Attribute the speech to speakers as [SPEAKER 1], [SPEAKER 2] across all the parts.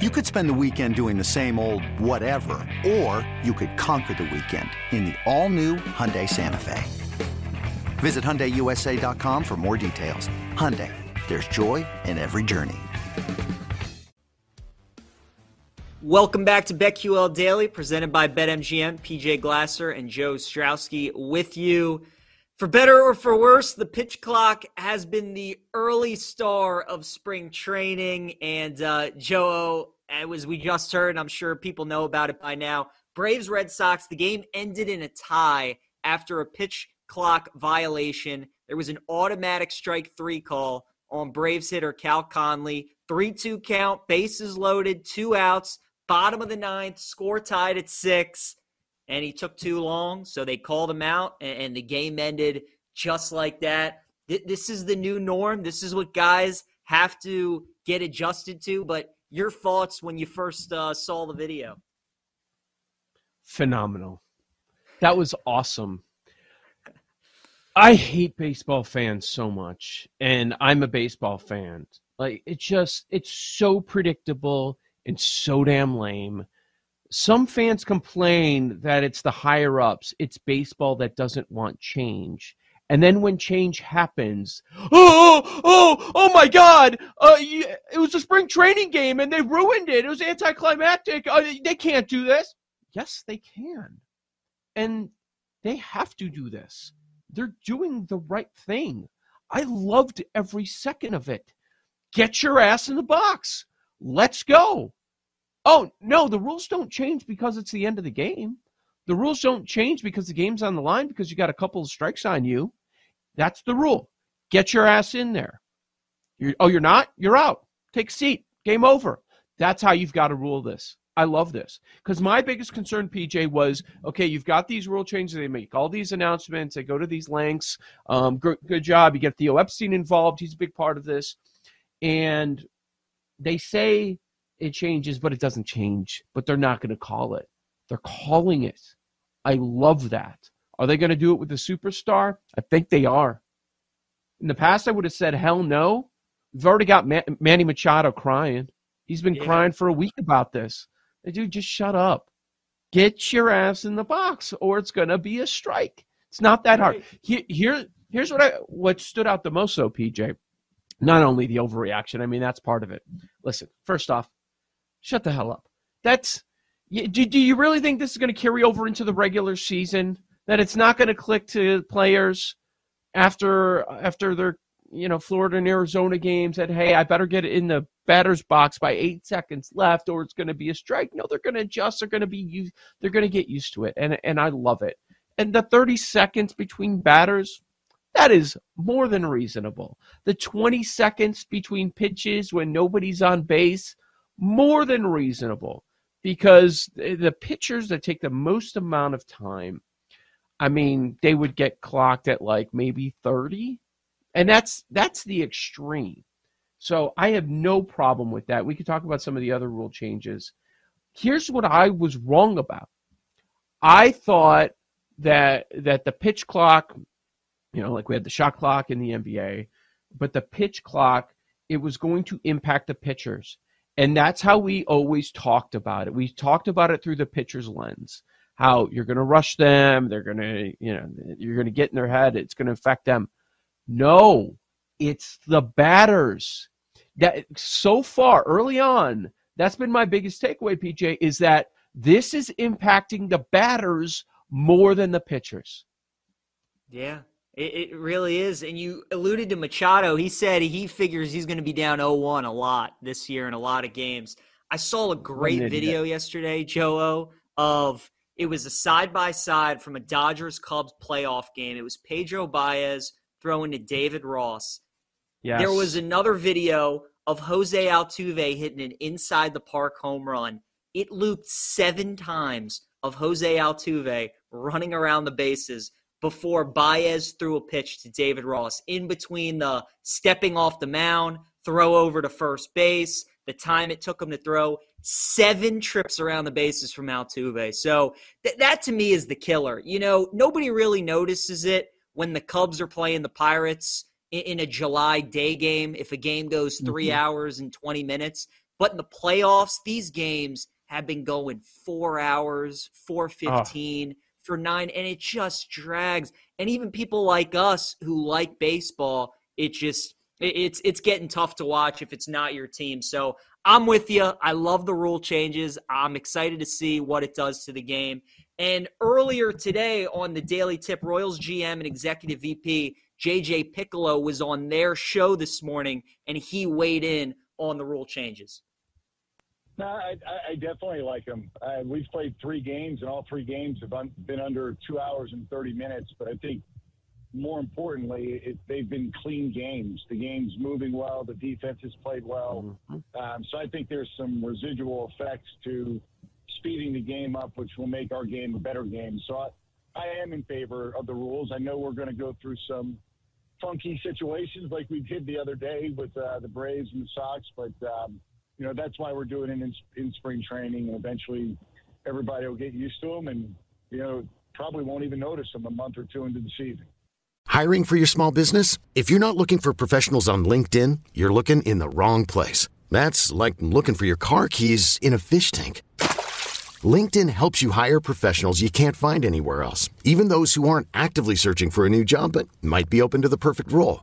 [SPEAKER 1] You could spend the weekend doing the same old whatever, or you could conquer the weekend in the all-new Hyundai Santa Fe. Visit HyundaiUSA.com for more details. Hyundai, there's joy in every journey.
[SPEAKER 2] Welcome back to BetQL Daily, presented by BetMGM. PJ Glasser and Joe Ostrowski with you. For better or for worse, the pitch clock has been the early star of spring training. And uh, Joe, as we just heard, I'm sure people know about it by now. Braves Red Sox, the game ended in a tie after a pitch clock violation. There was an automatic strike three call on Braves hitter Cal Conley. 3 2 count, bases loaded, two outs bottom of the ninth, score tied at six, and he took too long, so they called him out, and, and the game ended just like that. Th- this is the new norm. This is what guys have to get adjusted to. But your thoughts when you first uh, saw the video?
[SPEAKER 3] Phenomenal. That was awesome. I hate baseball fans so much, and I'm a baseball fan. Like it just it's so predictable and so damn lame. Some fans complain that it's the higher ups, it's baseball that doesn't want change. And then when change happens, oh, oh, oh my God! Uh, it was a spring training game and they ruined it. It was anticlimactic. Uh, they can't do this. Yes, they can, and they have to do this. They're doing the right thing. I loved every second of it. Get your ass in the box. Let's go. Oh, no, the rules don't change because it's the end of the game. The rules don't change because the game's on the line because you got a couple of strikes on you. That's the rule. Get your ass in there. You're, oh, you're not? You're out. Take a seat. Game over. That's how you've got to rule this. I love this because my biggest concern, PJ, was okay. You've got these rule changes they make, all these announcements. They go to these lengths. Um, good, good job. You get Theo Epstein involved. He's a big part of this, and they say it changes, but it doesn't change. But they're not going to call it. They're calling it. I love that. Are they going to do it with the superstar? I think they are. In the past, I would have said hell no. We've already got Manny Machado crying. He's been yeah. crying for a week about this. Dude, just shut up. Get your ass in the box, or it's going to be a strike. It's not that hard. Here, here, here's what I what stood out the most, though, PJ. Not only the overreaction. I mean, that's part of it. Listen, first off, Shut the hell up. That's do, do you really think this is going to carry over into the regular season? That it's not going to click to players after after their you know Florida and Arizona games that hey I better get in the batter's box by eight seconds left or it's going to be a strike. No, they're going to adjust. They're going to be they're going to get used to it, and and I love it. And the 30 seconds between batters, that is more than reasonable. The 20 seconds between pitches when nobody's on base, more than reasonable because the pitchers that take the most amount of time, I mean, they would get clocked at like maybe 30. And that's that's the extreme. So I have no problem with that. We could talk about some of the other rule changes. Here's what I was wrong about. I thought that that the pitch clock, you know, like we had the shot clock in the NBA, but the pitch clock, it was going to impact the pitchers. And that's how we always talked about it. We talked about it through the pitcher's lens. How you're going to rush them, they're going to, you know, you're going to get in their head, it's going to affect them. No, it's the batters. That so far early on, that's been my biggest takeaway, PJ, is that This is impacting the batters more than the pitchers.
[SPEAKER 2] Yeah, it, it, really is. And you alluded to Machado. He said he figures he's going to be down 0 1 a lot this year in a lot of games. I saw a great video yesterday, Joe, of it was a side by side from a Dodgers Cubs playoff game. It was Pedro Baez throwing to David Ross. Yes. There was another video of Jose Altuve hitting an inside the park home run. It looped seven times of Jose Altuve running around the bases before Baez threw a pitch to David Ross in between the stepping off the mound, throw over to first base, the time it took him to throw seven trips around the bases from Altuve. So th- that to me is the killer. You know, nobody really notices it when the Cubs are playing the Pirates in, in a July day game, if a game goes 3 mm-hmm. hours and 20 minutes. But in the playoffs, these games have been going four hours, 415. Oh for nine, and it just drags. And even people like us who like baseball, it just it's it's getting tough to watch if it's not your team. So I'm with you. I love the rule changes. I'm excited to see what it does to the game. And earlier today on the Daily Tip, Royals GM and Executive VP JJ Picollo was on their show this morning, and he weighed in on the rule changes.
[SPEAKER 4] No, I, I definitely like them. Uh, we've played three games, and all three games have un- been under two hours and 30 minutes. But I think more importantly, it, they've been clean games. The game's moving well. The defense has played well. Mm-hmm. Um, so I think there's some residual effects to speeding the game up, which will make our game a better game. So I, I am in favor of the rules. I know we're going to go through some funky situations like we did the other day with uh, the Braves and the Sox, but um, you know, that's why we're doing it in, in spring training, and eventually everybody will get used to them, and you know, probably won't even notice them a month or two into the season.
[SPEAKER 5] Hiring for your small business? If you're not looking for professionals on LinkedIn, you're looking in the wrong place. That's like looking for your car keys in a fish tank. LinkedIn helps you hire professionals you can't find anywhere else, even those who aren't actively searching for a new job but might be open to the perfect role.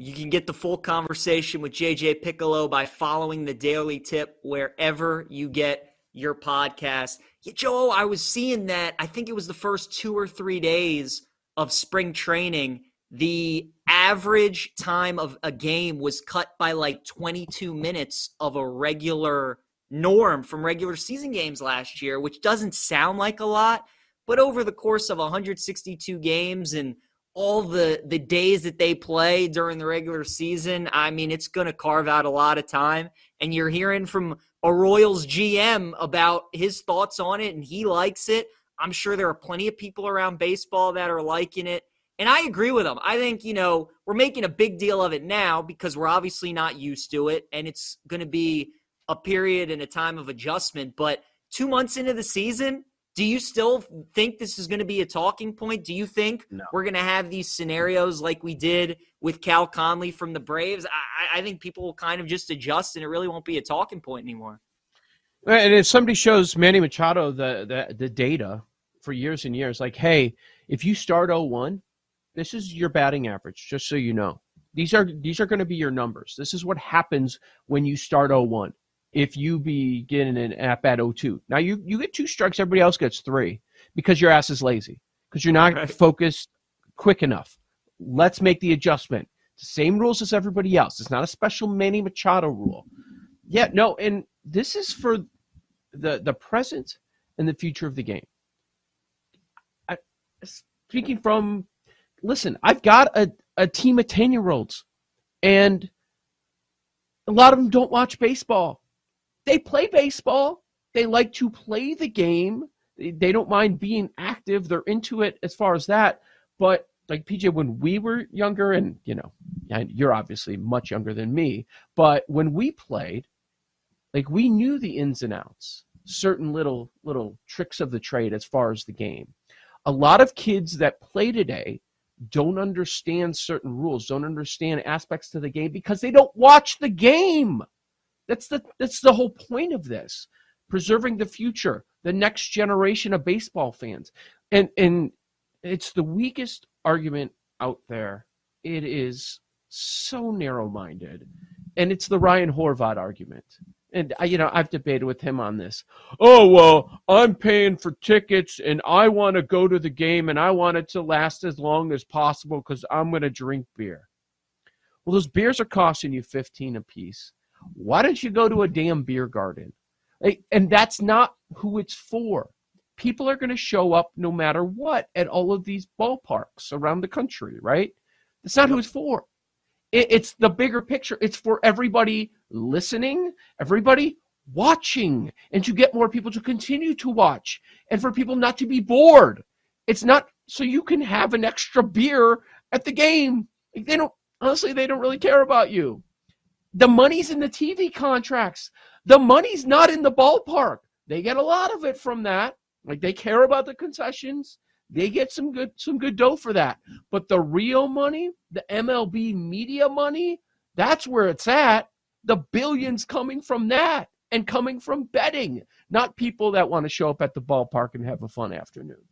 [SPEAKER 2] You can get the full conversation with JJ Picollo by following the Daily Tip wherever you get your podcast. Yeah, Joe, I was seeing that. I think it was the first two or three days of spring training. The average time of a game was cut by like 22 minutes of a regular norm from regular season games last year, which doesn't sound like a lot. But over the course of 162 games and all the the days that they play during the regular season, I mean, it's going to carve out a lot of time. And you're hearing from a Royals GM about his thoughts on it, and he likes it. I'm sure there are plenty of people around baseball that are liking it. And I agree with him. I think, you know, we're making a big deal of it now because we're obviously not used to it. And it's going to be a period and a time of adjustment. But two months into the season, Do you still think this is going to be a talking point? Do you think
[SPEAKER 3] No.
[SPEAKER 2] we're going to have these scenarios like we did with Cal Conley from the Braves? I, I think people will kind of just adjust and it really won't be a talking point anymore.
[SPEAKER 3] And if somebody shows Manny Machado the, the, the data for years and years, like, hey, if you start 0-1, this is your batting average, just so you know. These are these are going to be your numbers. This is what happens when you start 0-1. If you begin an app at bat 0-2. Now you, you get two strikes, everybody else gets three because your ass is lazy. Because you're not
[SPEAKER 2] Right.
[SPEAKER 3] focused quick enough. Let's make the adjustment. The same rules as everybody else. It's not a special Manny Machado rule. Yeah, no, and this is for the the present and the future of the game. I, speaking from, listen, I've got a, a team of ten year olds, and a lot of them don't watch baseball. They play baseball. They like to play the game. They, don't mind being active. They're into it as far as that. But like PJ, when we were younger, and you know, and you're obviously much younger than me, but when we played, like we knew the ins and outs, certain little little tricks of the trade as far as the game. A lot of kids that play today don't understand certain rules, don't understand aspects to the game because they don't watch the game. That's the that's the whole point of this. Preserving the future, the next generation of baseball fans. And and it's the weakest argument out there. It is so narrow-minded. And it's the Ryan Horvat argument. And I, you know, I've debated with him on this. Oh well, I'm paying for tickets, and I want to go to the game, and I want it to last as long as possible because I'm going to drink beer. Well, those beers are costing you fifteen a piece. Why don't you go to a damn beer garden? And that's not who it's for. People are going to show up no matter what at all of these ballparks around the country, right? That's not who it's for. It's the bigger picture. It's for everybody listening, everybody watching, and to get more people to continue to watch, and for people not to be bored. It's not so you can have an extra beer at the game. Like, they don't honestly, they don't really care about you. The money's in the TV contracts. The money's not in the ballpark. They get a lot of it from that. Like they care about the concessions. They get some good some good dough for that. But the real money, the MLB media money, that's where it's at. The billions coming from that and coming from betting, not people that want to show up at the ballpark and have a fun afternoon.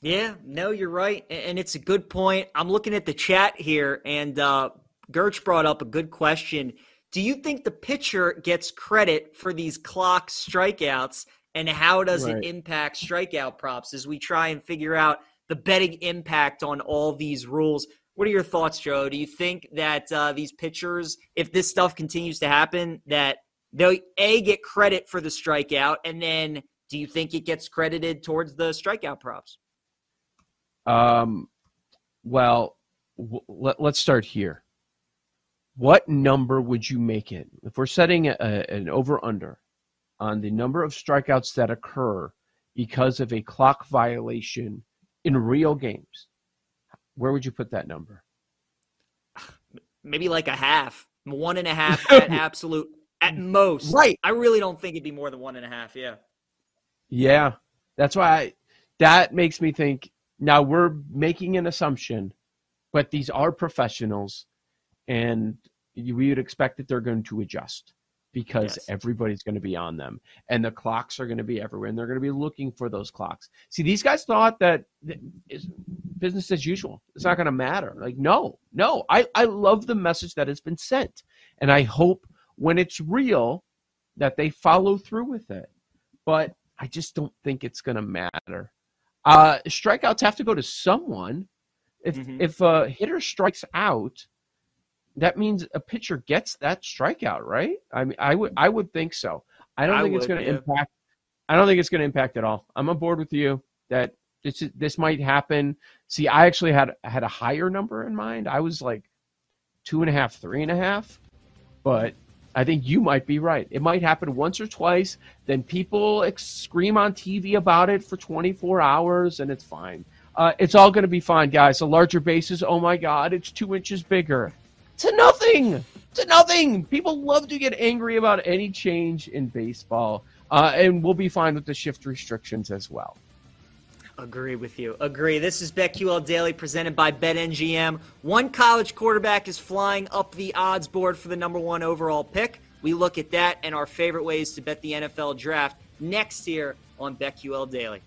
[SPEAKER 2] Yeah, no, you're right. And it's a good point. I'm looking at the chat here, and uh, Gerch brought up a good question. Do you think the pitcher gets credit for these clock strikeouts, and how does
[SPEAKER 3] Right.
[SPEAKER 2] it impact strikeout props as we try and figure out the betting impact on all these rules? What are your thoughts, Joe? Do you think that uh, these pitchers, if this stuff continues to happen, that they'll a get credit for the strikeout, and then do you think it gets credited towards the strikeout props?
[SPEAKER 3] Um, well, w- let, let's start here. What number would you make it if we're setting a, an over under on the number of strikeouts that occur because of a clock violation in real games? Where would you put that number?
[SPEAKER 2] maybe like a half, one and a half at absolute at most.
[SPEAKER 3] Right.
[SPEAKER 2] I really don't think it'd be more than one and a half. Yeah.
[SPEAKER 3] Yeah, that's why I, that makes me think. Now we're making an assumption, but these are professionals, and you- we would expect that they're going to adjust because
[SPEAKER 2] Yes.
[SPEAKER 3] everybody's going to be on them, and the clocks are going to be everywhere, and they're going to be looking for those clocks. See, these guys thought that business as usual. It's not going to matter. Like, no, no. I I love the message that has been sent, and I hope when it's real that they follow through with it. But I just don't think it's going to matter. Uh, strikeouts have to go to someone. If
[SPEAKER 2] Mhm.
[SPEAKER 3] if a hitter strikes out, that means a pitcher gets that strikeout, right? I mean, I would I would think so. I don't
[SPEAKER 2] I
[SPEAKER 3] think it's going to
[SPEAKER 2] yeah.
[SPEAKER 3] impact. I don't think it's going to impact at all. I'm on board with you that this is- this might happen. See, I actually had had a higher number in mind. I was like two and a half, three and a half, but I think you might be right. It might happen once or twice. Then people ex- scream on TV about it for 24 hours, and it's fine. Uh, it's all going to be fine, guys. The larger bases, oh my God, it's two inches bigger. A nothing. To nothing. People love to get angry about any change in baseball, uh, and we'll be fine with the shift restrictions as well.
[SPEAKER 2] Agree with you. Agree. This is BetQL Daily presented by BetMGM. One college quarterback is flying up the odds board for the number one overall pick. We look at that and our favorite ways to bet the NFL draft next year on BetQL Daily.